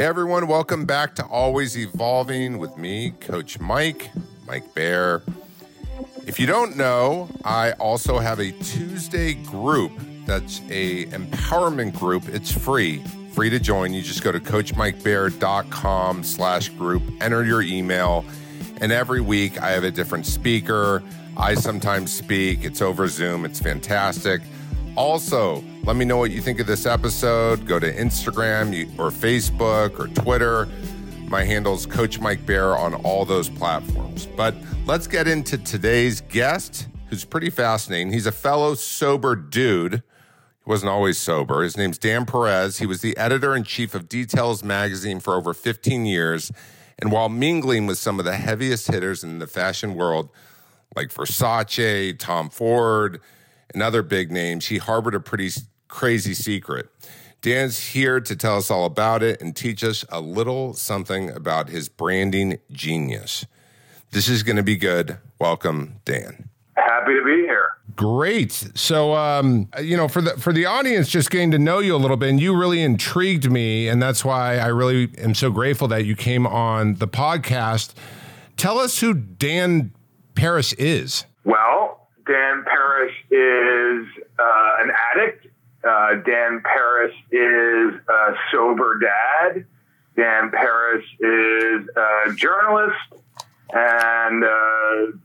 Everyone, welcome back to Always Evolving with me, Coach Mike, Mike Bayer. If you don't know, I also have a Tuesday group that's a empowerment group. It's free, free to join. You just go to coachmikebayer.com slash group, enter your email, and every week I have a different speaker. I sometimes speak. It's over Zoom. It's fantastic. Also, let me know what you think of this episode. Go to Instagram or Facebook or Twitter. My handle's Coach Mike Bayer on all those platforms. But let's get into today's guest, who's pretty fascinating. He's a fellow sober dude. He wasn't always sober. His name's Dan Peres. He was the editor in chief of Details magazine for over 15 years. And while mingling with some of the heaviest hitters in the fashion world, like Versace, Tom Ford, and other big names, he harbored a pretty crazy secret. Dan's here to tell us all about it and teach us a little something about his branding genius. This is going to be good. Welcome, Dan. Happy to be here. Great. So, um, you know, for the for the audience, just getting to know you a little bit, and you really intrigued me, and that's why I really am so grateful that you came on the podcast. Tell us who Dan Peres is. Well, Dan Peres is uh, an addict. Uh, Dan Peres is a sober dad. Dan Peres is a journalist and, uh,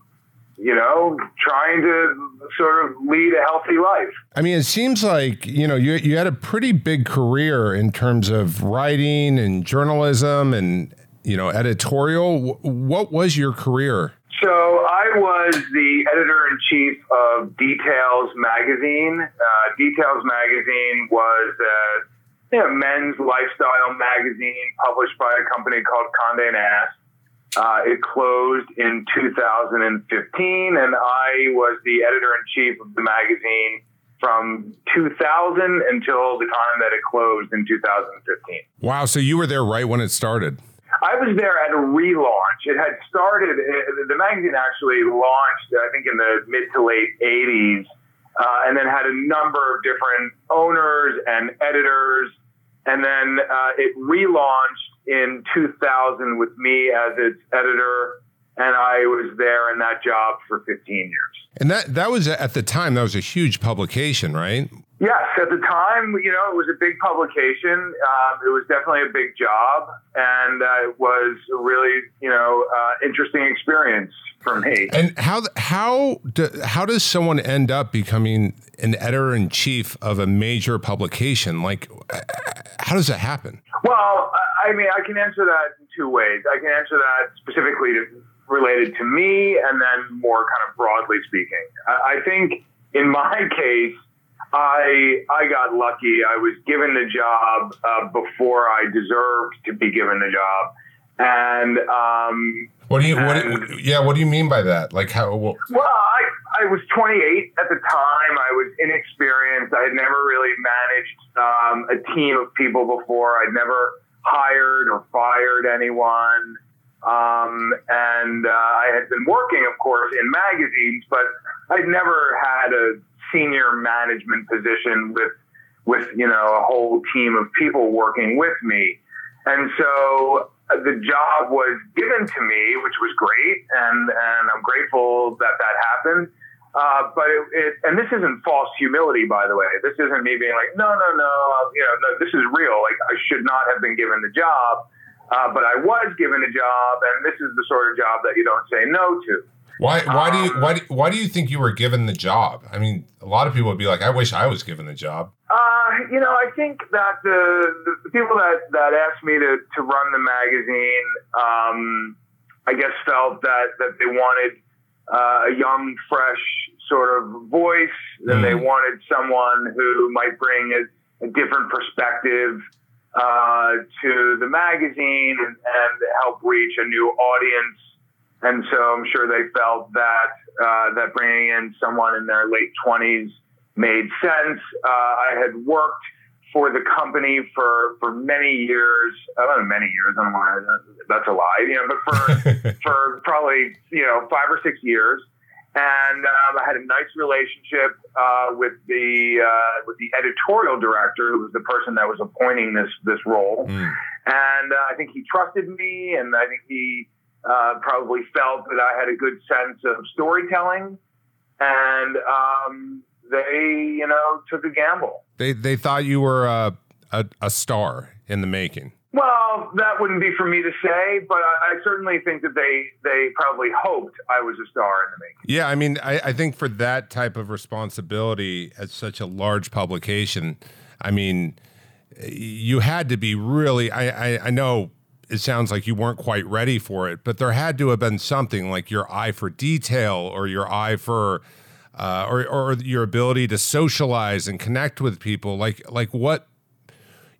you know, trying to sort of lead a healthy life. I mean, it seems like, you know, you, you had a pretty big career in terms of writing and journalism and, you know, editorial. What was your career? So I was the editor in chief of Details magazine. Uh, Details magazine was a you know, men's lifestyle magazine published by a company called Condé Nast. Uh, it closed in 2015, and I was the editor in chief of the magazine from 2000 until the time that it closed in 2015. Wow! So you were there right when it started. I was there at a relaunch. It had started, uh, the magazine actually launched, I think, in the mid to late 80s, uh, and then had a number of different owners and editors. And then uh, it relaunched in 2000 with me as its editor. And I was there in that job for 15 years. And that, that was at the time, that was a huge publication, right? Yes, at the time, you know, it was a big publication. Um, it was definitely a big job, and uh, it was a really, you know, uh, interesting experience for me. And how how do, how does someone end up becoming an editor in chief of a major publication? Like, how does that happen? Well, I mean, I can answer that in two ways. I can answer that specifically to, related to me, and then more kind of broadly speaking. I, I think in my case I I got lucky. I was given the job uh, before I deserved to be given the job, and um, what do you what? Do, yeah, what do you mean by that? Like how? Well, well I I was 28 at the time. I was inexperienced. I had never really managed um, a team of people before. I'd never hired or fired anyone. Um, and uh, I had been working, of course, in magazines, but I'd never had a senior management position with with you know a whole team of people working with me, and so uh, the job was given to me, which was great, and and I'm grateful that that happened. Uh, but it, it, and this isn't false humility, by the way. This isn't me being like, no, no, no, you know, no, this is real. Like I should not have been given the job, uh, but I was given a job, and this is the sort of job that you don't say no to. Why? Why do you? Um, why? Do, why do you think you were given the job? I mean, a lot of people would be like, "I wish I was given the job." Uh, you know, I think that the, the people that that asked me to to run the magazine, um, I guess, felt that that they wanted uh, a young, fresh sort of voice. Then mm. they wanted someone who might bring a, a different perspective uh, to the magazine and, and help reach a new audience and so I'm sure they felt that uh, that bringing in someone in their late 20s made sense. Uh, I had worked for the company for for many years. Uh, many years. I don't want that's a lie. You know, but for for probably you know five or six years. and um, I had a nice relationship uh, with the uh, with the editorial director, who was the person that was appointing this this role. Mm. And uh, I think he trusted me, and I think he uh, probably felt that I had a good sense of storytelling. And um, they, you know, took a gamble. They they thought you were a, a, a star in the making. Well, that wouldn't be for me to say, but I, I, certainly think that they they probably hoped I was a star in the making. Yeah, I mean, I, I think for that type of responsibility at such a large publication, I mean, you had to be really. I, I, I know it sounds like you weren't quite ready for it, but there had to have been something like your eye for detail or your eye for. Uh, or, or your ability to socialize and connect with people like like what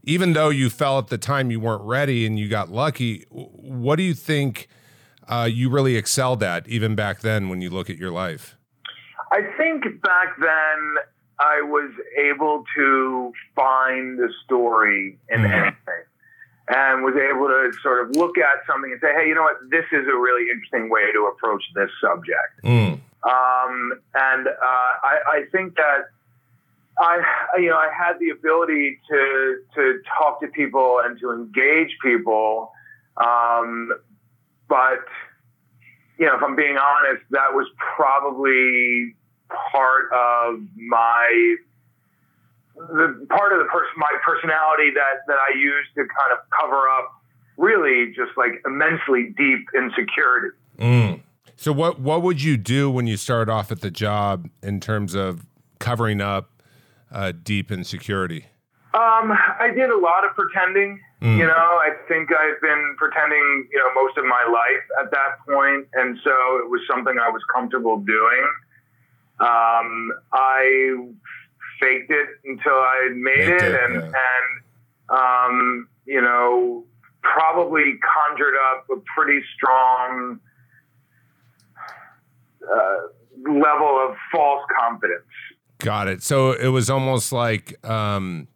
even though you felt at the time you weren't ready and you got lucky, what do you think uh, you really excelled at even back then when you look at your life? I think back then I was able to find the story in mm-hmm. anything and was able to sort of look at something and say, hey, you know what? This is a really interesting way to approach this subject. Mm. Um, and uh, I, I think that I, you know, I had the ability to to talk to people and to engage people, um, but you know, if I'm being honest, that was probably part of my the part of the person my personality that that I use to kind of cover up really just like immensely deep insecurity. Mm. So what what would you do when you started off at the job in terms of covering up uh, deep insecurity? Um, I did a lot of pretending. Mm. You know, I think I've been pretending, you know, most of my life at that point, and so it was something I was comfortable doing. Um, I faked it until I made it, it, and yeah. and um, you know, probably conjured up a pretty strong uh, level of false confidence Got it. So it was almost like um,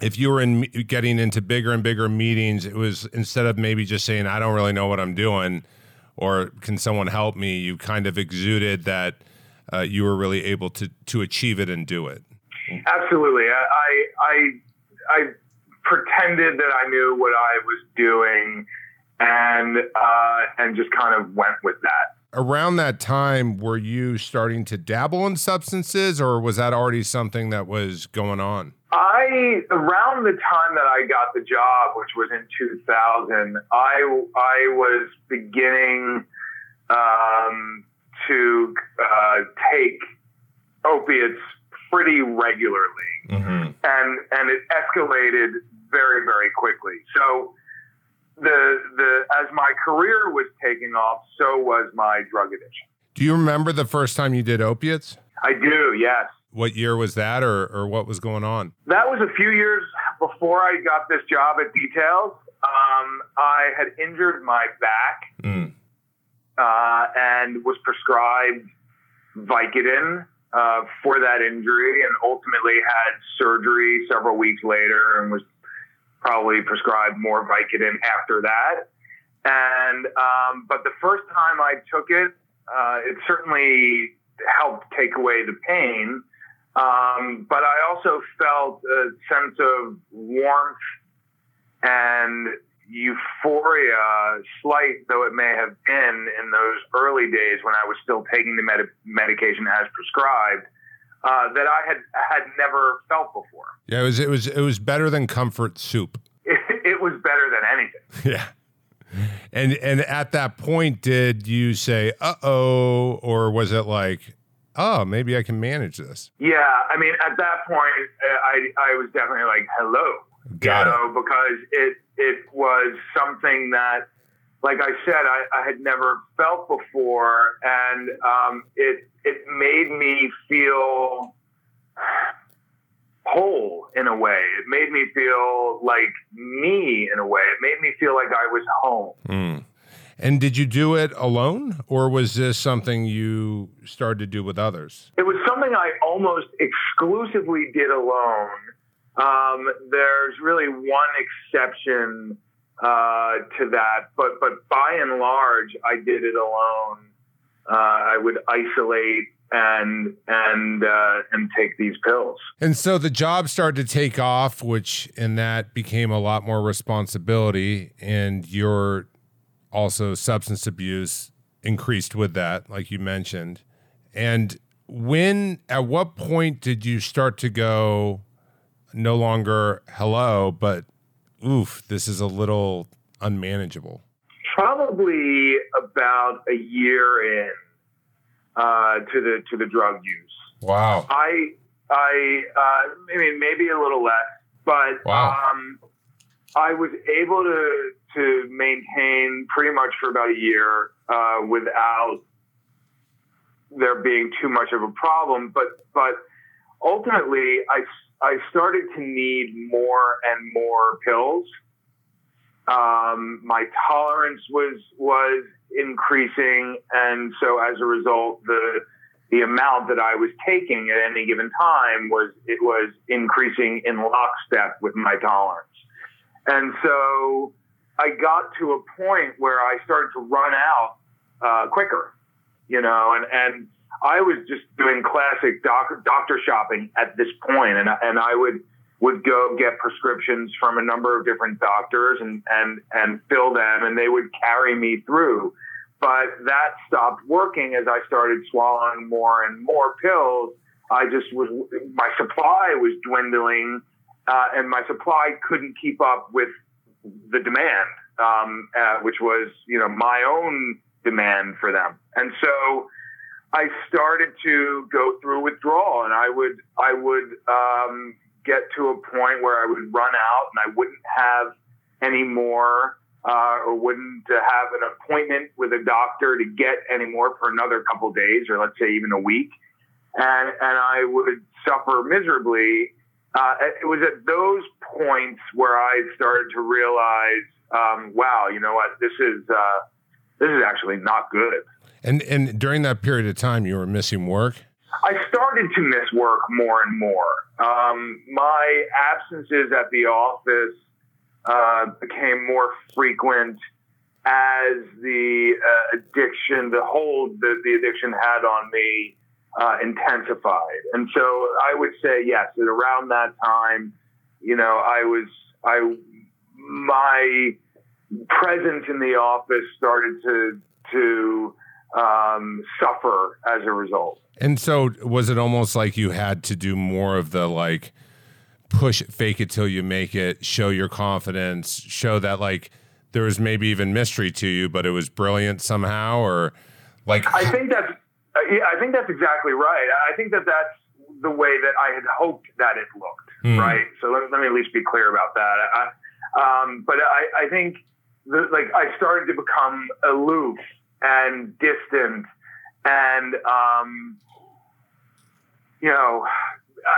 if you were in getting into bigger and bigger meetings, it was instead of maybe just saying I don't really know what I'm doing, or can someone help me, you kind of exuded that uh, you were really able to to achieve it and do it. Absolutely. I I I pretended that I knew what I was doing, and uh, and just kind of went with that around that time, were you starting to dabble in substances, or was that already something that was going on? I around the time that I got the job, which was in 2000, I I was beginning um, to uh, take opiates pretty regularly, mm-hmm. and and it escalated very very quickly. So the the as my career was taking off, so was my drug addiction. Do you remember the first time you did opiates? I do, yes. What year was that, or or what was going on? That was a few years before I got this job at Details. Um, I had injured my back mm. uh, and was prescribed Vicodin uh, for that injury, and ultimately had surgery several weeks later, and was probably prescribed more Vicodin after that. And um, but the first time I took it, uh, it certainly helped take away the pain. Um, but I also felt a sense of warmth and euphoria, slight though it may have been in those early days when I was still taking the med- medication as prescribed, uh, that I had had never felt before. Yeah, it was it was it was better than comfort soup. It, it was better than anything. Yeah. And and at that point, did you say "uh oh," or was it like, "Oh, maybe I can manage this"? Yeah, I mean, at that point, uh, I I was definitely like, "Hello," Got you know, it. because it it was something that, like I said, I, I had never felt before, and um, it it made me feel whole in a way. It made me feel like me in a way. It made me feel like I was home. Mm. And did you do it alone, or was this something you started to do with others? It was something I almost exclusively did alone. Um, there's really one exception uh, to that, but but by and large, I did it alone. uh, I would isolate and and uh, and take these pills. And so the job started to take off, which and that became a lot more responsibility, and your also substance abuse increased with that, like you mentioned. And when at what point did you start to go no longer hello, but oof, this is a little unmanageable? Probably about a year in uh, to the to the drug use. Wow. I I uh, I mean maybe a little less, but wow. um, I was able to to maintain pretty much for about a year uh, without there being too much of a problem. But but ultimately, I I started to need more and more pills. Um, my tolerance was was increasing, and so as a result, the the amount that I was taking at any given time was it was increasing in lockstep with my tolerance, and so I got to a point where I started to run out uh, quicker, you know, and and I was just doing classic doc, doctor shopping at this point, and and I would would go get prescriptions from a number of different doctors and and and fill them, and they would carry me through. But that stopped working as I started swallowing more and more pills. I just was my supply was dwindling, uh, and my supply couldn't keep up with the demand, um, uh, which was you know my own demand for them. And so I started to go through withdrawal, and I would I would um, get to a point where I would run out, and I wouldn't have any more. Uh, or wouldn't have an appointment with a doctor to get any more for another couple days, or let's say even a week, and and I would suffer miserably. Uh, it was at those points where I started to realize, um, wow, you know what, this is uh, this is actually not good. And and during that period of time, you were missing work. I started to miss work more and more. Um, my absences at the office uh, became more frequent as the uh, addiction, the hold that the addiction had on me, uh, intensified. And so I would say yes. At around that time, you know, I was I my presence in the office started to to um, suffer as a result. And so, was it almost like you had to do more of the like push it, fake it till you make it, show your confidence, show that like there was maybe even mystery to you, but it was brilliant somehow, or like I think that's yeah, I think that's exactly right. I think that that's the way that I had hoped that it looked. Mm. Right. So let, let, me at least be clear about that. I, um, but I, I think the, like I started to become aloof and distant and um, you know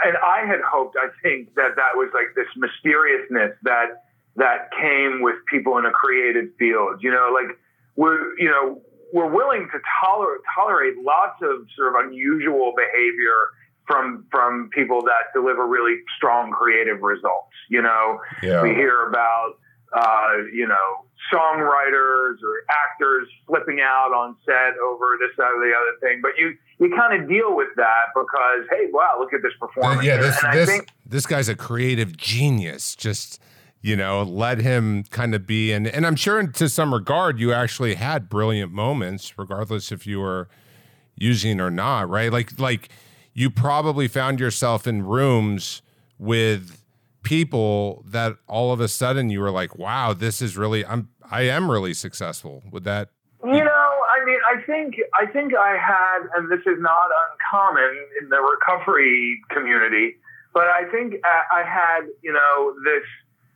and I had hoped I think that that was like this mysteriousness that that came with people in a creative field you know like we're you know we're willing to tolerate tolerate lots of sort of unusual behavior from from people that deliver really strong creative results you know yeah. we hear about uh, you know songwriters or actors flipping out on set over this, that, or the other thing. But you you kind of deal with that because hey, wow, look at this performance. Yeah, this this, think, this guy's a creative genius. Just you know, let him kind of be and and I'm sure to some regard you actually had brilliant moments, regardless if you were using or not, right? Like like you probably found yourself in rooms with people that all of a sudden you were like, wow, this is really I'm I am really successful. Would that you know, I mean, I think I think I had, and this is not uncommon in the recovery community, but I think I had, you know, this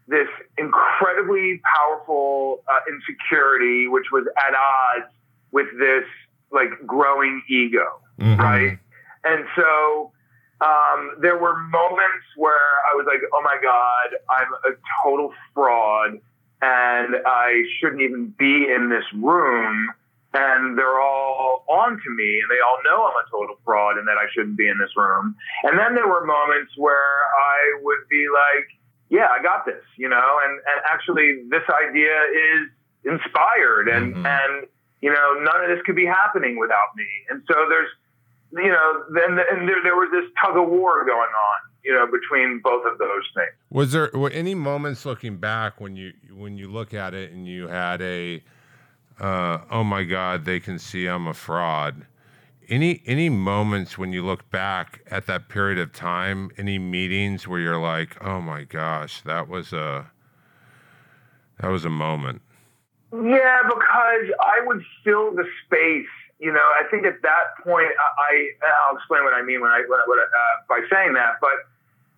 this incredibly powerful uh, insecurity, which was at odds with this like growing ego, mm-hmm. right? And so um, there were moments where I was like, oh my God, I'm a total fraud and I shouldn't even be in this room. And they're all on to me and they all know I'm a total fraud and that I shouldn't be in this room. And then there were moments where I would be like, yeah, I got this, you know, and, and actually this idea is inspired and, mm-hmm. and, you know, none of this could be happening without me. And so there's, you know, then and there, there was this tug of war going on, you know, between both of those things. Was there were any moments looking back when you when you look at it and you had a, uh, oh my God, they can see I'm a fraud. Any any moments when you look back at that period of time, any meetings where you're like, oh my gosh, that was a that was a moment. Yeah, because I would fill the space. You know, I think at that point, I, I will explain what I mean when I when, when, uh, by saying that. But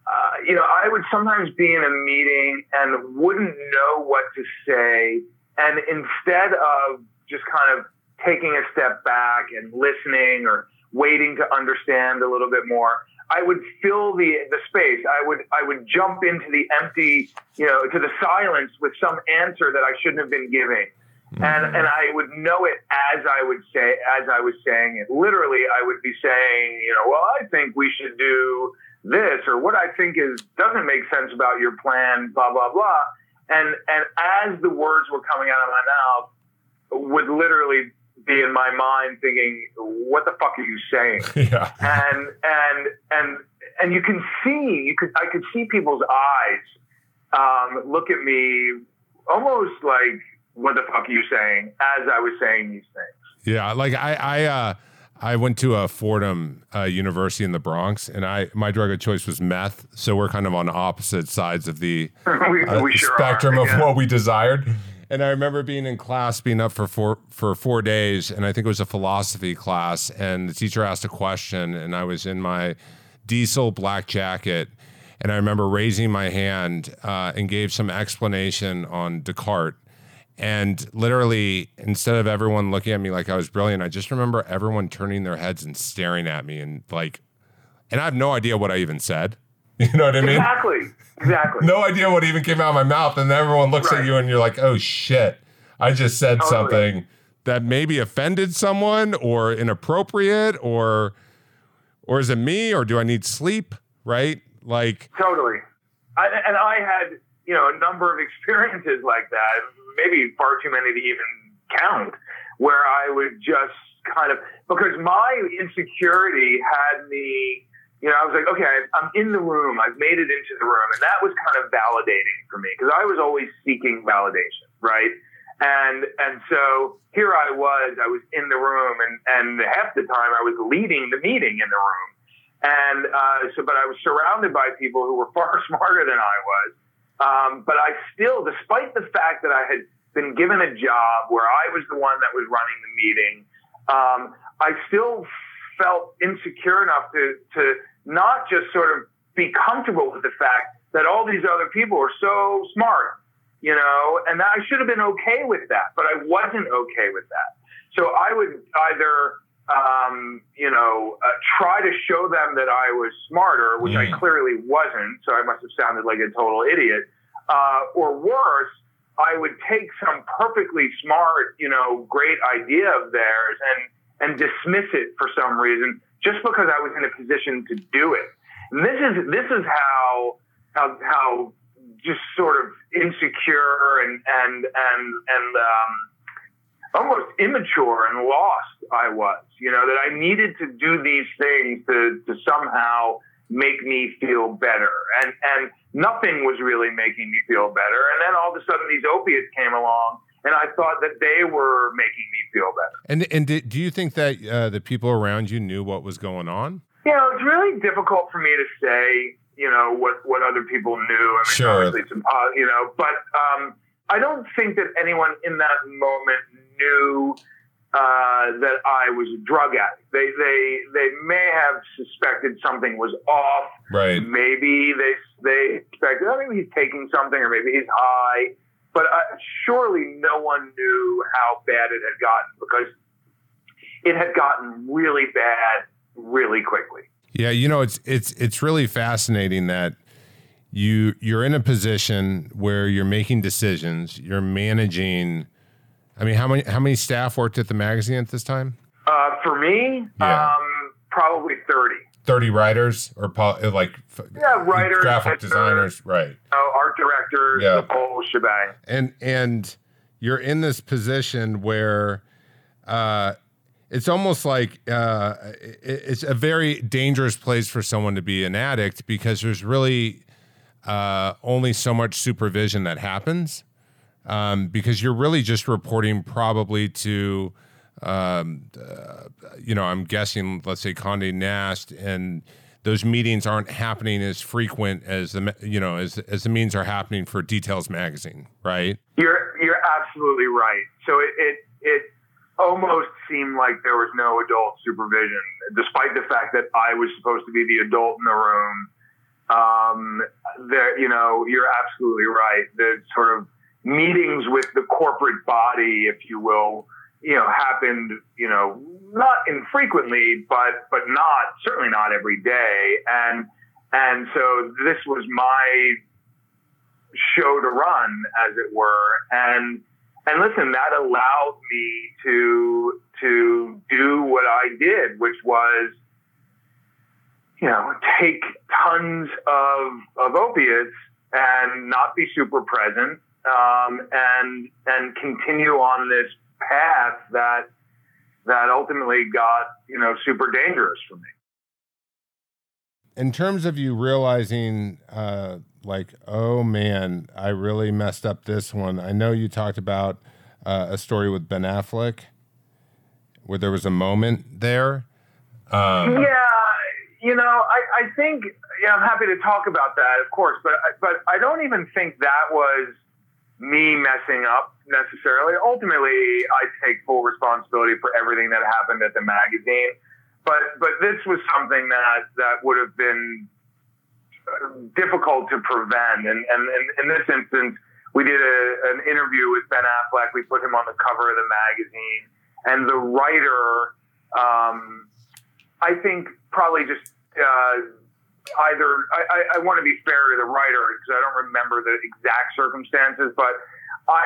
uh, you know, I would sometimes be in a meeting and wouldn't know what to say, and instead of just kind of taking a step back and listening or waiting to understand a little bit more, I would fill the the space. I would I would jump into the empty, you know, to the silence with some answer that I shouldn't have been giving. Mm-hmm. And and I would know it as I would say as I was saying it. Literally I would be saying, you know, well, I think we should do this or what I think is doesn't make sense about your plan, blah blah blah. And and as the words were coming out of my mouth, would literally be in my mind thinking, "What the fuck are you saying?" Yeah. And and and and you can see, you could I could see people's eyes um, look at me almost like, "What the fuck are you saying?" As I was saying these things. Yeah, like I I uh, I went to a Fordham uh, University in the Bronx, and I my drug of choice was meth. So we're kind of on opposite sides of the we, uh, we sure spectrum are, of what we desired. And I remember being in class, being up for four for four days, and I think it was a philosophy class. And the teacher asked a question, and I was in my diesel black jacket, and I remember raising my hand uh, and gave some explanation on Descartes. And literally, instead of everyone looking at me like I was brilliant, I just remember everyone turning their heads and staring at me, and like, and I have no idea what I even said. You know what I mean? Exactly. Exactly. no idea what even came out of my mouth. And then everyone looks Right. at you and you're like, oh shit, I just said Totally. something that maybe offended someone or inappropriate or or is it me or do I need sleep? Right? Like Totally. I, and I had, you know, a number of experiences like that, maybe far too many to even count, where I would just kind of, because my insecurity had me, you know, I was like, okay, I'm in the room. I've made it into the room. And that was kind of validating for me because I was always seeking validation, right? And and so here I was, I was in the room, and and half the time I was leading the meeting in the room, and uh, so but I was surrounded by people who were far smarter than I was, um, but I still, despite the fact that I had been given a job where I was the one that was running the meeting, um, I still felt insecure enough to to not just sort of be comfortable with the fact that all these other people are so smart you know, and that I should have been okay with that, but I wasn't okay with that. So I would either, um, you know, uh, try to show them that I was smarter, which I Mm. clearly wasn't. So I must have sounded like a total idiot. Uh, or worse, I would take some perfectly smart, you know, great idea of theirs and and dismiss it for some reason just because I was in a position to do it. And this is this is how how how just sort of insecure and and and and um, almost immature and lost I was. You know that I needed to do these things to to somehow make me feel better, and and nothing was really making me feel better. And then all of a sudden, these opiates came along. And I thought that they were making me feel better. and and did, do you think that uh, the people around you knew what was going on? You know, it's really difficult for me to say, you know, what, what other people knew. I mean, Sure. obviously, some, uh, you know, but um, I don't think that anyone in that moment knew uh, that I was a drug addict. They, they, they may have suspected something was off. Right. Maybe they, they suspected, oh, maybe he's taking something or maybe he's high. But uh, surely no one knew how bad it had gotten because it had gotten really bad really quickly. Yeah, you know, it's it's it's really fascinating that you you're in a position where you're making decisions, you're managing. I mean, how many how many staff worked at the magazine at this time? Uh, for me, Yeah. um, probably 30. Thirty writers or po- like Yeah, writers, graphic editors. designers, right? Oh, art directors, Yeah. the whole shebang. And and you're in this position where uh, it's almost like uh, it's a very dangerous place for someone to be an addict because there's really uh, only so much supervision that happens um, because you're really just reporting probably to, um, uh, you know, I'm guessing, let's say Condé Nast, and those meetings aren't happening as frequent as the you know as as the meetings are happening for Details Magazine, right? You're you're absolutely right. So it it, it almost seemed like there was no adult supervision, despite the fact that I was supposed to be the adult in the room. Um, there, you know, you're absolutely right. The sort of meetings with the corporate body, if you will, you know, happened, you know, not infrequently, but but not certainly not every day. And and so this was my show to run, as it were. And and listen, that allowed me to to do what I did, which was, you know, take tons of of opiates and not be super present, um, and and continue on this path that that ultimately got you know super dangerous for me. In terms of you realizing, uh, like, oh man, I really messed up this one. I know you talked about uh, a story with Ben Affleck where there was a moment there. Um, yeah, you know, I, I think yeah, I'm happy to talk about that, of course, but but I don't even think that was me messing up necessarily. Ultimately, I take full responsibility for everything that happened at the magazine. But but this was something that that would have been difficult to prevent. And and, and in this instance, we did a, an interview with Ben Affleck. We put him on the cover of the magazine, and the writer, um, I think, probably just. Uh, either I, I, I want to be fair to the writer because I don't remember the exact circumstances, but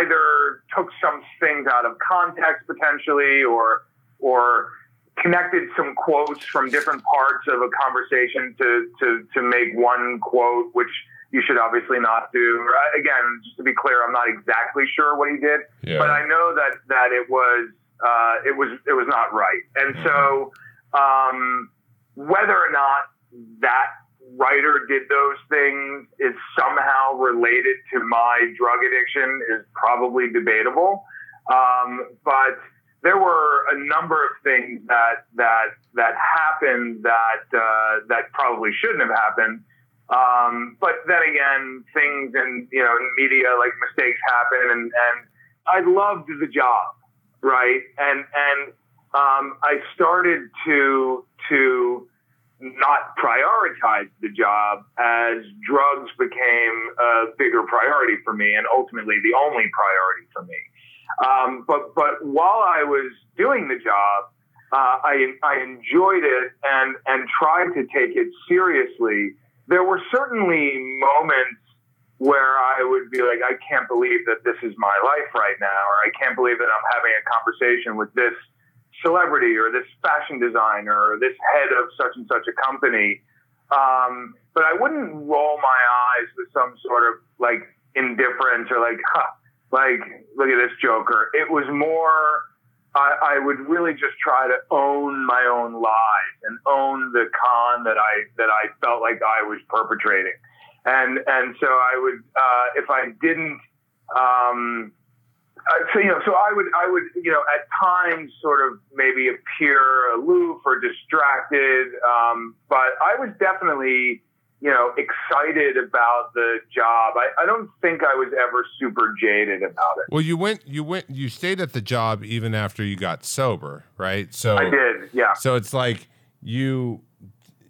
either took some things out of context potentially, or or connected some quotes from different parts of a conversation to to to make one quote, which you should obviously not do. Again, just to be clear, I'm not exactly sure what he did, yeah. but I know that that it was uh, it was it was not right, and mm-hmm. so um, whether or not that writer did those things is somehow related to my drug addiction is probably debatable. Um, but there were a number of things that that that happened that uh, that probably shouldn't have happened. Um, but then again, things in you know in media like mistakes happen, and and I loved the job, right? And and um, I started to to not prioritize the job as drugs became a bigger priority for me and ultimately the only priority for me. Um, but but while I was doing the job, uh, I I enjoyed it and and tried to take it seriously. There were certainly moments where I would be like, I can't believe that this is my life right now, or I can't believe that I'm having a conversation with this celebrity or this fashion designer or this head of such and such a company. Um, but I wouldn't roll my eyes with some sort of like indifference or like, huh, like, look at this joker. It was more, I, I would really just try to own my own lies and own the con that I, that I felt like I was perpetrating. And, and so I would, uh, if I didn't, um, uh, so you know, so I would, I would, you know, at times sort of maybe appear aloof or distracted, um, but I was definitely, you know, excited about the job. I, I don't think I was ever super jaded about it. Well, you went, you went, you stayed at the job even after you got sober, right? So I did, yeah. So it's like you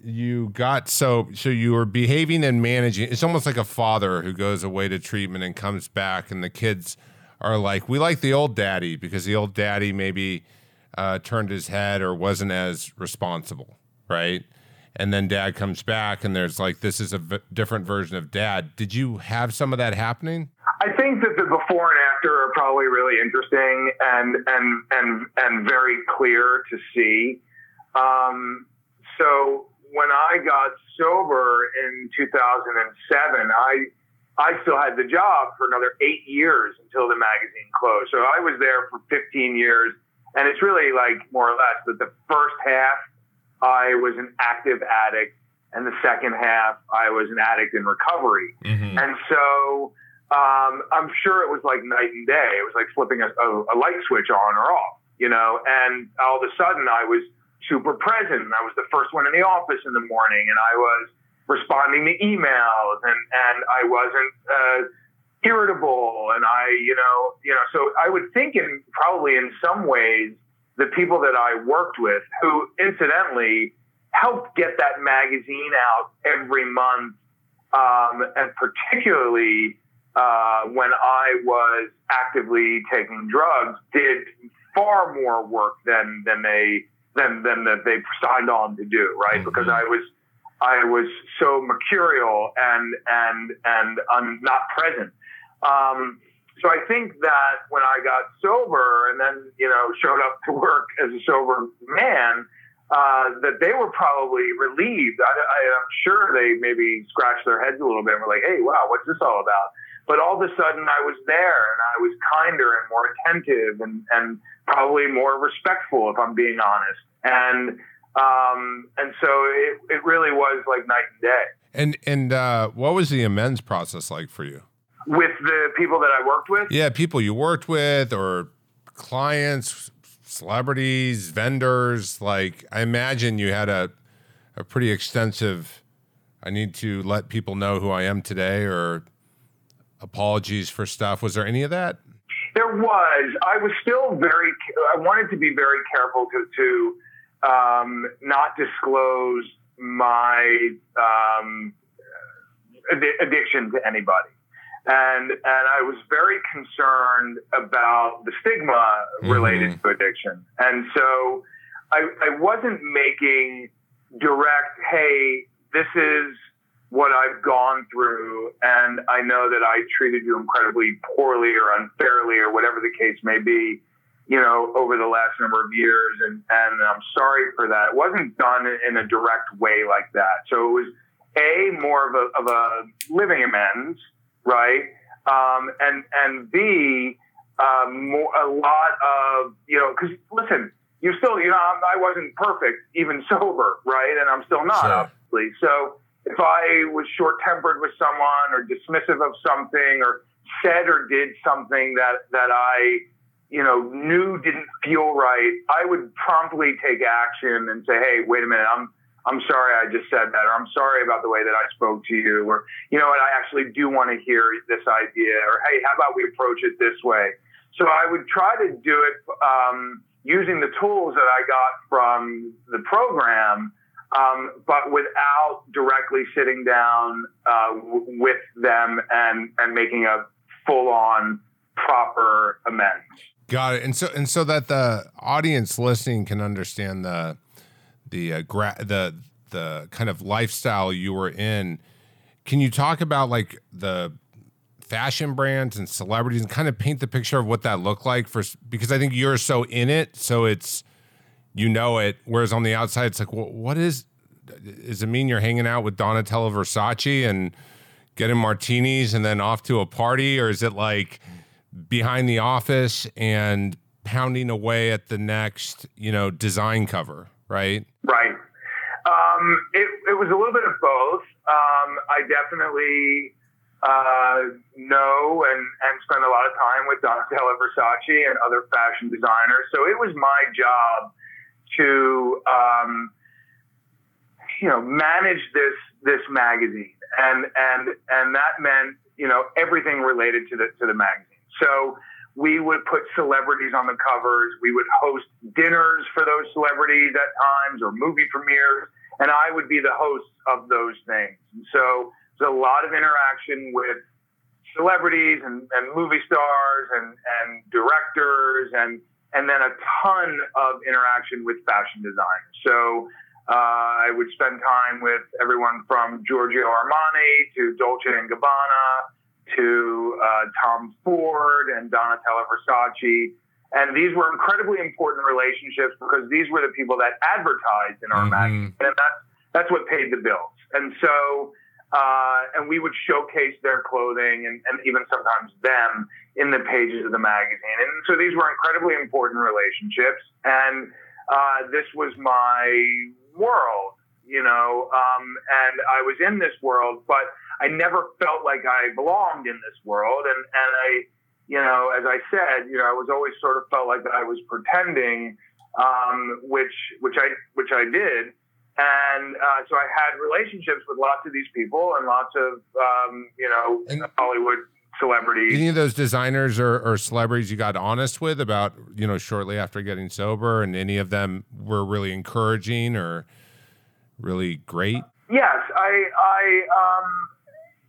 you got so so you were behaving and managing it's almost like a father who goes away to treatment and comes back and the kids are like, we like the old daddy because the old daddy maybe uh, turned his head or wasn't as responsible, right? And then dad comes back and there's like, this is a v- different version of dad. Did you have some of that happening? I think that the before and after are probably really interesting and and and and very clear to see. Um, so when I got sober in 2007, I I still had the job for another eight years until the magazine closed. So I was there for 15 years. And it's really like more or less that the first half I was an active addict, and the second half I was an addict in recovery. Mm-hmm. And so um, I'm sure it was like night and day. It was like flipping a, a, a light switch on or off, you know. And all of a sudden I was super present. I was the first one in the office in the morning, and I was responding to emails, and and I wasn't. Uh, irritable and I, you know, you know, so I would think in probably in some ways the people that I worked with who incidentally helped get that magazine out every month. Um, and particularly uh, when I was actively taking drugs, did far more work than than they than than that they signed on to do, right? Mm-hmm. Because I was I was so mercurial and and and un, not present. Um, so I think that when I got sober and then, you know, showed up to work as a sober man, uh, that they were probably relieved. I, am sure they maybe scratched their heads a little bit and were like, hey, wow, what's this all about? But all of a sudden I was there and I was kinder and more attentive and, and probably more respectful, if I'm being honest. And, um, and so it, it really was like night and day. And, and, uh, what was the amends process like for you? with the people that I worked with. Yeah, people you worked with or clients, celebrities, vendors. Like I imagine you had a a pretty extensive. I need to let people know who I am today, or apologies for stuff. Was there any of that? There was. I was still very. I wanted to be very careful to to um, not disclose my um, addiction to anybody. And and I was very concerned about the stigma related mm-hmm. to addiction, and so I, I wasn't making direct, hey, this is what I've gone through, and I know that I treated you incredibly poorly or unfairly or whatever the case may be, you know, over the last number of years, and and I'm sorry for that. It wasn't done in a direct way like that, so it was a more of a of a living amends right? Um, and and B, um, more, a lot of you know, because listen, you still you know I wasn't perfect even sober, right? And I'm still not, sure. obviously. So if I was short tempered with someone or dismissive of something or said or did something that that I you know knew didn't feel right, I would promptly take action and say, hey, wait a minute, I'm I'm sorry I just said that, or I'm sorry about the way that I spoke to you, or, you know what, I actually do want to hear this idea, or hey, how about we approach it this way? So I would try to do it um, using the tools that I got from the program, um, but without directly sitting down uh, w- with them and, and making a full on proper amends. Got it. And so, and so that the audience listening can understand the, the uh, gra- the the kind of lifestyle you were in. Can you talk about like the fashion brands and celebrities and kind of paint the picture of what that looked like for because I think you're so in it, so it's you know it. Whereas on the outside, it's like, well, what is? Does it mean you're hanging out with Donatella Versace and getting martinis and then off to a party, or is it like behind the office and pounding away at the next, you know, design cover? right? Right. Um, it, it was a little bit of both. Um, I definitely uh, know and, and spend a lot of time with Donatella Versace and other fashion designers. So it was my job to, um, you know, manage this this magazine, and and and that meant you know everything related to the to the magazine. So we would put celebrities on the covers. We would host dinners for those celebrities at times or movie premieres. And I would be the host of those things. And so there's a lot of interaction with celebrities and, and movie stars and, and directors and, and then a ton of interaction with fashion designers. So uh, I would spend time with everyone from Giorgio Armani to Dolce and Gabbana to uh, Tom Ford and Donatella Versace. And these were incredibly important relationships because these were the people that advertised in our mm-hmm. magazine. And that's, that's what paid the bills. And so, uh, and we would showcase their clothing and, and even sometimes them in the pages of the magazine. And so these were incredibly important relationships. And uh, this was my world, you know, um, and I was in this world, but I never felt like I belonged in this world. And, and I, you know, as I said, you know, I was always sort of felt like that I was pretending, um, which, which I, which I did. And uh, so I had relationships with lots of these people and lots of, um, you know, and Hollywood celebrities. Any of those designers or, or, celebrities you got honest with about, you know, shortly after getting sober, and any of them were really encouraging or really great? Yes, I, I, um,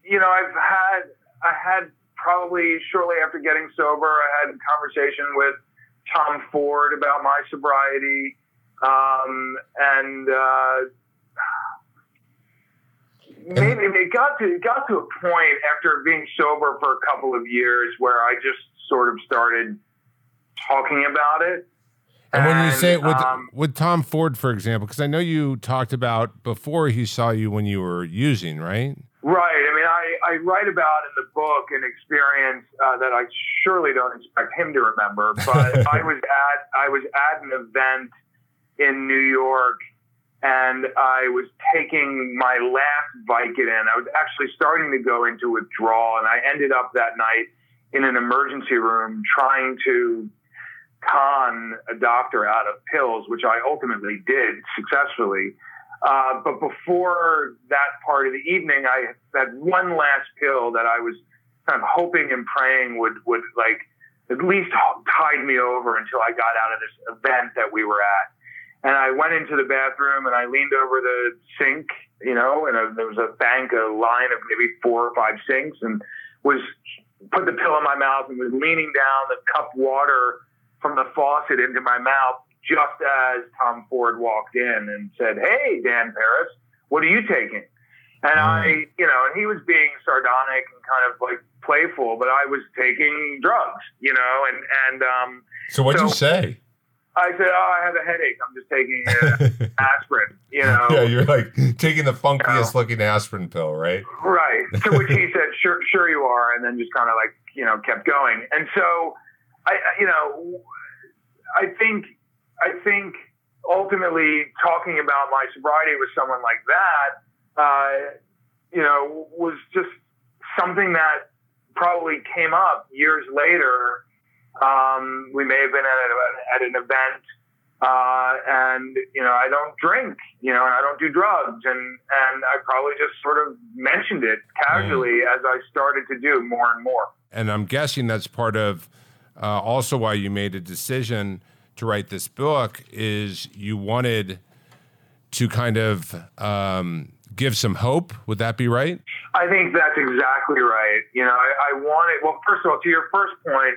you know, I've had, I had probably shortly after getting sober, I had a conversation with Tom Ford about my sobriety, um, and. Uh, maybe it got to it got to a point after being sober for a couple of years where I just sort of started talking about it. And, and when you say it with um, with Tom Ford, for example, because I know you talked about before he saw you when you were using, right? Right. I mean, I, I write about in the book an experience uh, that I surely don't expect him to remember. But I was at I was at an event in New York and I was taking my last Vicodin. I was actually starting to go into withdrawal, and I ended up that night in an emergency room trying to con a doctor out of pills, which I ultimately did successfully. Uh, but before that part of the evening, I had one last pill that I was kind of hoping and praying would would like at least tide me over until I got out of this event that we were at. And I went into the bathroom and I leaned over the sink, you know, and there was a bank, a line of maybe four or five sinks, and was put the pill in my mouth and was leaning down the cup water from the faucet into my mouth just as Tom Ford walked in and said, "Hey, Dan Peres, what are you taking?" And I, you know, and he was being sardonic and kind of like playful, but I was taking drugs, you know, and and um. So what'd so, you say? I said, "Oh, I have a headache. I'm just taking uh, aspirin." You know. Yeah, you're like taking the funkiest you know? looking aspirin pill, right? Right. To which he said, "Sure, sure you are," and then just kind of like you know kept going. And so, I, you know, I think, I think ultimately talking about my sobriety with someone like that, uh, you know, was just something that probably came up years later um, we may have been at, a, at an event, uh, and you know, I don't drink, you know, and I don't do drugs, and and I probably just sort of mentioned it casually mm. as I started to do more and more. And I'm guessing that's part of uh, also why you made a decision to write this book is you wanted to kind of um, give some hope. Would that be right? I think that's exactly right. You know, I, I wanted, well, first of all, to your first point,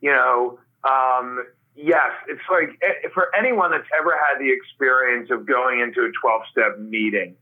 you know, um, yes, it's like eh, for anyone that's ever had the experience of going into a 12 step meeting.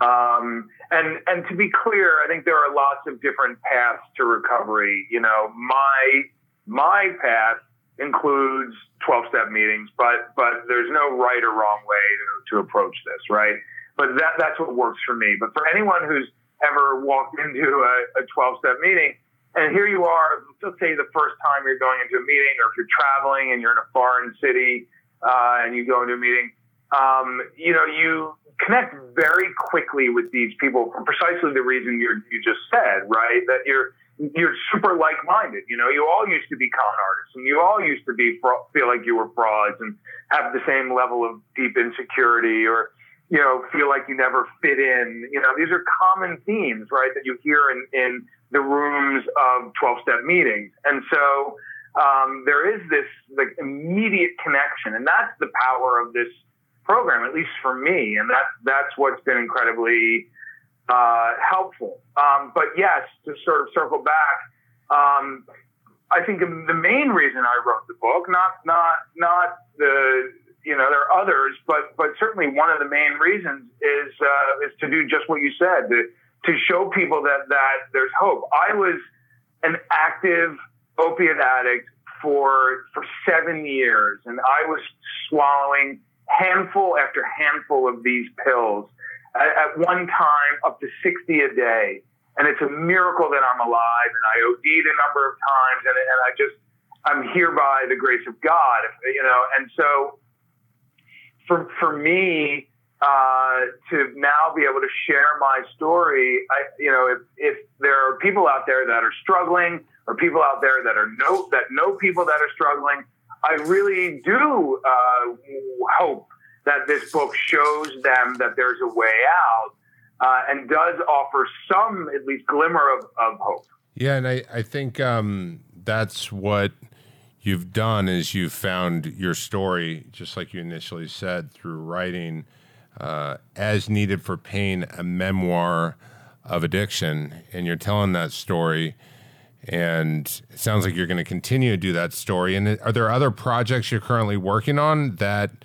Um, and, and to be clear, I think there are lots of different paths to recovery. You know, my, my path includes 12 step meetings, but, but there's no right or wrong way to, to approach this, right? But that, that's what works for me. But for anyone who's ever walked into a 12 step meeting, and here you are, let's say the first time you're going into a meeting, or if you're traveling and you're in a foreign city uh, and you go into a meeting, um, you know, you connect very quickly with these people for precisely the reason you you just said, right? That you're you're super like-minded. You know, you all used to be con artists, and you all used to be feel like you were frauds and have the same level of deep insecurity, or you know, feel like you never fit in. You know, these are common themes, right, that you hear in in the rooms of 12 step meetings. And so um, there is this like immediate connection, and that's the power of this program, at least for me. And that's, that's what's been incredibly uh, helpful. Um, but yes, to sort of circle back, um, I think the main reason I wrote the book, not, not, not the, you know, there are others, but, but certainly one of the main reasons is, uh, is to do just what you said, to, to show people that that there's hope. I was an active opiate addict for for seven years, and I was swallowing handful after handful of these pills at, one time up to 60 a day. and it's a miracle that I'm alive, and I OD'd a number of times, and and I just I'm here by the grace of God, you know, and so for for me uh, to now be able to share my story, I, you know, if, if there are people out there that are struggling or people out there that are know that know people that are struggling, I really do uh, hope that this book shows them that there's a way out uh, and does offer some, at least, glimmer of, of hope. Yeah, and I, I think um, that's what you've done is you've found your story, just like you initially said, through writing uh, as needed for pain, a memoir of addiction, and you're telling that story. And it sounds like you're going to continue to do that story. And are there other projects you're currently working on that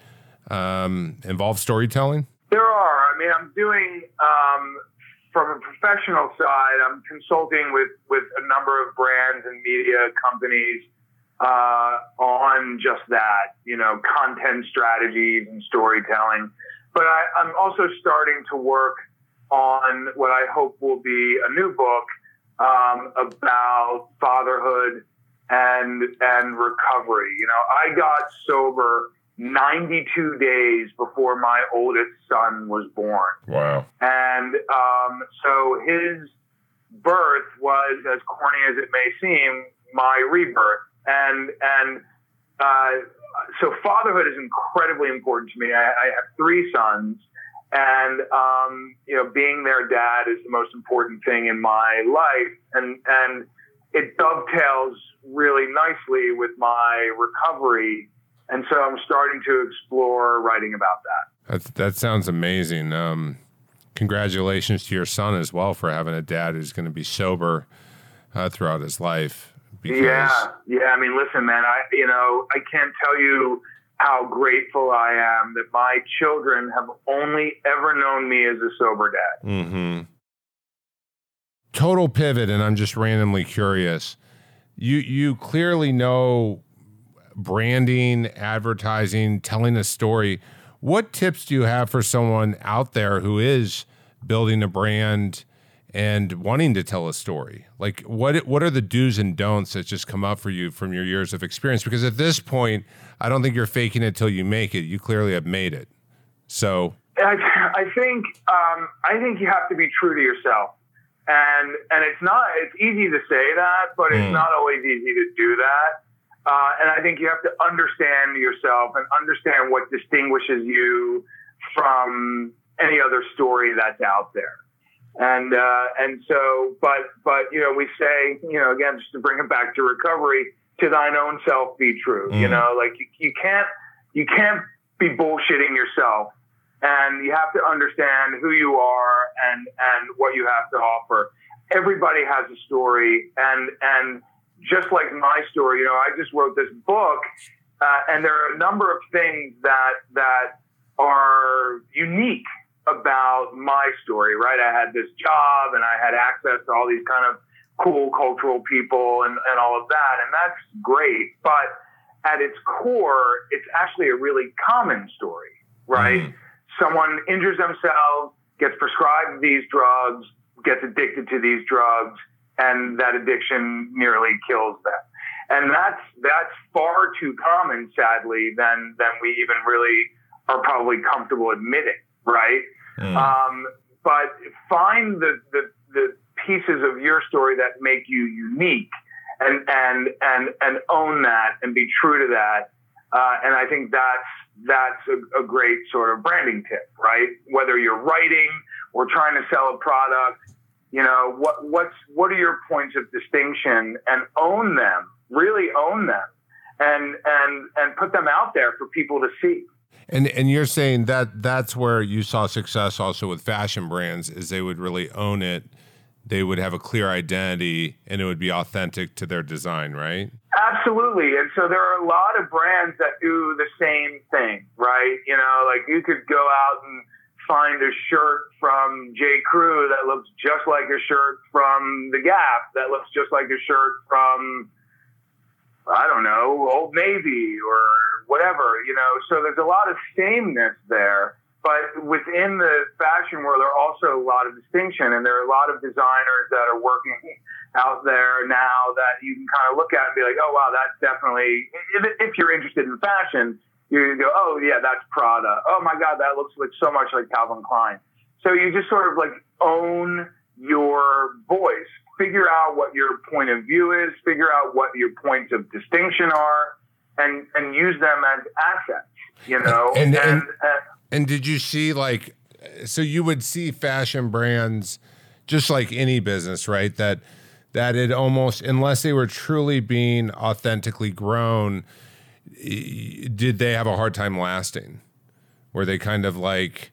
um, involve storytelling? There are. I mean, I'm doing um, from a professional side. I'm consulting with with a number of brands and media companies uh, on just that. You know, content strategies and storytelling. But I, I'm also starting to work on what I hope will be a new book um, about fatherhood and and recovery. You know, I got sober 92 days before my oldest son was born. Wow. And um, so his birth was, as corny as it may seem, my rebirth. And and uh, so fatherhood is incredibly important to me. I, I have three sons, and um, you know, being their dad is the most important thing in my life, and and it dovetails really nicely with my recovery, and so I'm starting to explore writing about that. That that sounds amazing. Um, congratulations to your son as well for having a dad who's going to be sober uh, throughout his life. Because... Yeah, yeah. I mean, listen, man. I you know I can't tell you how grateful I am that my children have only ever known me as a sober dad. Mm-hmm. Total pivot, and I'm just randomly curious. You you clearly know branding, advertising, telling a story. What tips do you have for someone out there who is building a brand? and wanting to tell a story. Like what what are the do's and don'ts that just come up for you from your years of experience? Because at this point, I don't think you're faking it till you make it. You clearly have made it. So I, I think um, I think you have to be true to yourself, and and it's not it's easy to say that, but it's mm. not always easy to do that. Uh, and I think you have to understand yourself and understand what distinguishes you from any other story that's out there. And uh, and so, but but you know, we say you know again just to bring it back to recovery, to thine own self be true. Mm. You know, like you, you can't you can't be bullshitting yourself, and you have to understand who you are and and what you have to offer. Everybody has a story, and and just like my story, you know, I just wrote this book, uh, and there are a number of things that that are unique about my story, right? I had this job and I had access to all these kind of cool cultural people and, and all of that. And that's great. But at its core, it's actually a really common story, right? Mm. Someone injures themselves, gets prescribed these drugs, gets addicted to these drugs, and that addiction nearly kills them. And that's that's far too common, sadly, than than we even really are probably comfortable admitting, right? Mm. Um, but find the, the, the pieces of your story that make you unique and, and, and, and own that and be true to that. Uh, and I think that's, that's a, a great sort of branding tip, right? Whether you're writing or trying to sell a product, you know, what, what's, what are your points of distinction and own them, really own them and, and, and put them out there for people to see. And and you're saying that that's where you saw success also with fashion brands is they would really own it. They would have a clear identity and it would be authentic to their design, right? Absolutely. And so there are a lot of brands that do the same thing, right? You know, like you could go out and find a shirt from J. Crew that looks just like a shirt from The Gap, that looks just like a shirt from I don't know, Old Navy or whatever, you know. So there's a lot of sameness there, but within the fashion world, there are also a lot of distinction, and there are a lot of designers that are working out there now that you can kind of look at and be like, oh wow, that's definitely. If, if you're interested in fashion, you go, oh yeah, that's Prada. Oh my God, that looks like so much like Calvin Klein. So you just sort of like own your voice, figure out what your point of view is, figure out what your points of distinction are, and and use them as assets. You know, and and, and, uh, and did you see like, so you would see fashion brands, just like any business, right? That that it almost, unless they were truly being authentically grown, did they have a hard time lasting? Were they kind of like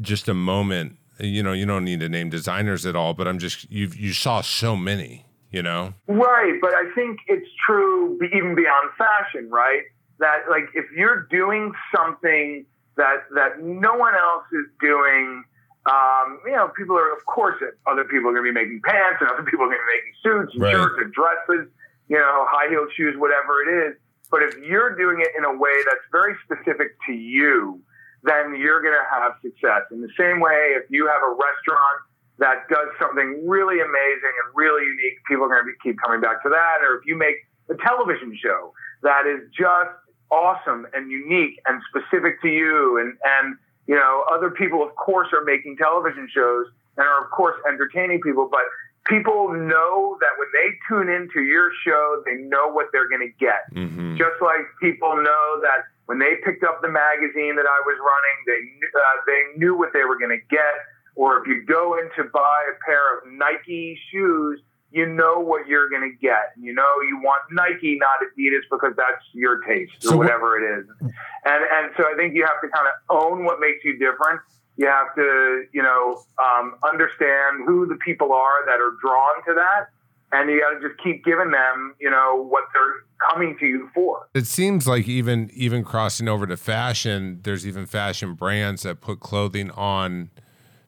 just a moment? You know, you don't need to name designers at all, but I'm just you you saw so many, you know. Right, but I think it's true even beyond fashion, right? That like if you're doing something that that no one else is doing. Um, you know, people are, of course, other people are going to be making pants and other people are going to be making suits and right. shirts and dresses, you know, high heeled shoes, whatever it is. But if you're doing it in a way that's very specific to you, then you're going to have success. In the same way, if you have a restaurant that does something really amazing and really unique, people are going to keep coming back to that. Or if you make a television show that is just awesome and unique and specific to you, and and you know other people, of course, are making television shows and are of course entertaining people, but people know that when they tune into your show, they know what they're going to get. Mm-hmm. Just like people know that when they picked up the magazine that I was running, they uh, they knew what they were going to get. Or if you go in to buy a pair of Nike shoes, you know what you're going to get. You know you want Nike, not Adidas, because that's your taste or so whatever it is. And and so I think you have to kind of own what makes you different you have to, you know, um, understand who the people are that are drawn to that. And you got to just keep giving them, you know, what they're coming to you for. It seems like even even crossing over to fashion, there's even fashion brands that put clothing on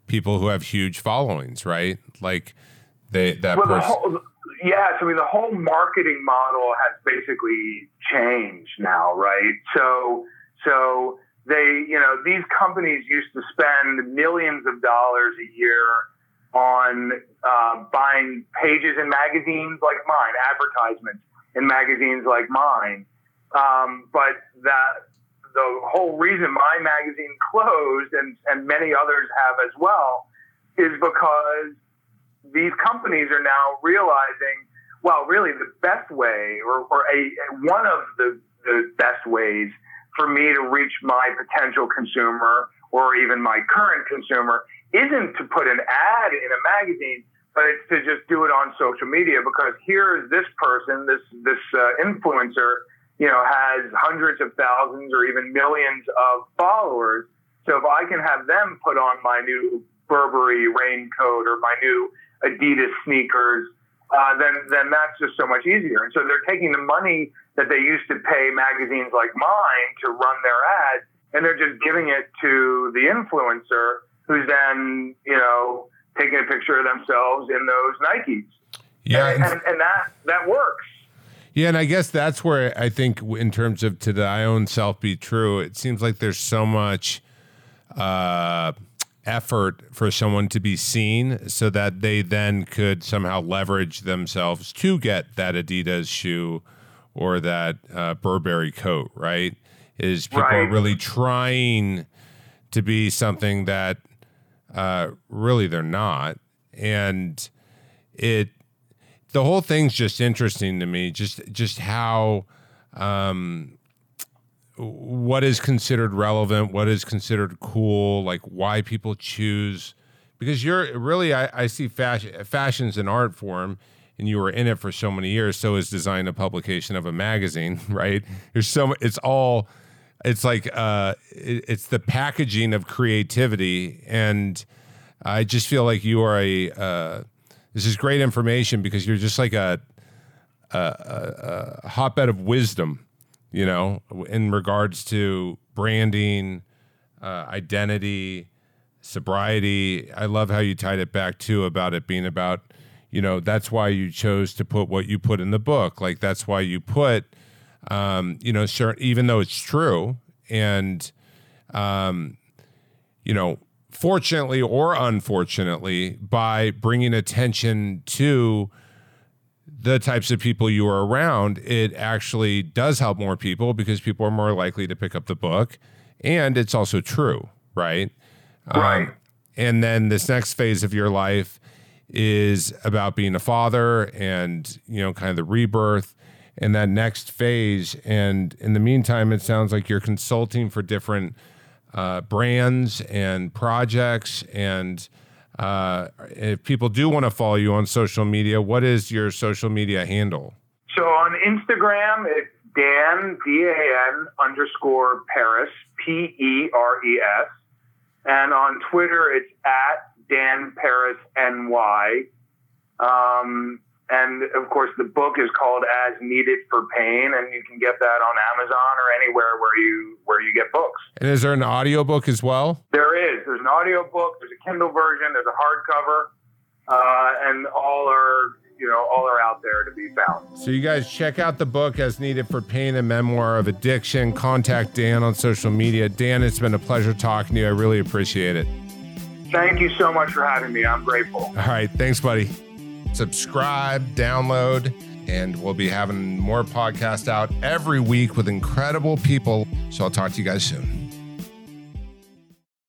people who have huge followings, right? Like they that well, person. The yes, I mean the whole marketing model has basically changed now, right? So so they, you know, these companies used to spend millions of dollars a year on uh, buying pages in magazines like mine, advertisements in magazines like mine. Um, but that the whole reason my magazine closed and, and many others have as well is because these companies are now realizing, well, really the best way or, or a, one of the, the best ways for me to reach my potential consumer or even my current consumer isn't to put an ad in a magazine, but it's to just do it on social media because here's this person, this this uh, influencer, you know, has hundreds of thousands or even millions of followers. So if I can have them put on my new Burberry raincoat or my new Adidas sneakers, uh, then then that's just so much easier. And so they're taking the money that they used to pay magazines like mine to run their ads, and they're just giving it to the influencer, who's then you know taking a picture of themselves in those Nikes. Yeah, and, and, and that that works. Yeah, and I guess that's where I think, in terms of to thy own self be true, it seems like there's so much. Uh, effort for someone to be seen so that they then could somehow leverage themselves to get that Adidas shoe or that uh, Burberry coat, right? Is people right. really trying to be something that uh, really they're not. And it, the whole thing's just interesting to me, just, just how, um, what is considered relevant, what is considered cool, like why people choose. Because you're really, I, I see fashion, fashion's an art form, and you were in it for so many years. So is design a publication of a magazine, right? There's so it's all, it's like uh, it, it's the packaging of creativity, and I just feel like you are a. Uh, this is great information because you're just like a, a, a, a hotbed of wisdom you know, in regards to branding, uh, identity, sobriety. I love how you tied it back too about it being about, you know, that's why you chose to put what you put in the book. Like that's why you put, um, you know, sure, even though it's true, and um, you know, fortunately or unfortunately, by bringing attention to the types of people you are around, it actually does help more people because people are more likely to pick up the book. And it's also true, right? Right. Um, and then this next phase of your life is about being a father and, you know, kind of the rebirth and that next phase. And in the meantime, it sounds like you're consulting for different uh, brands and projects and uh, if people do want to follow you on social media, what is your social media handle? So on Instagram, it's Dan, D A N underscore Peres, P E R E S. And on Twitter, it's at Dan Peres NY. Um, and of course, the book is called As Needed for Pain, and you can get that on Amazon or anywhere where you where you get books. And is there an audio book as well? There is. There's an audio book. There's a Kindle version. There's a hardcover, uh, and all are you know all are out there to be found. So you guys check out the book As Needed for Pain, a memoir of addiction. Contact Dan on social media. Dan, it's been a pleasure talking to you. I really appreciate it. Thank you so much for having me. I'm grateful. All right. Thanks, buddy subscribe, download, and we'll be having more podcasts out every week with incredible people. So I'll talk to you guys soon.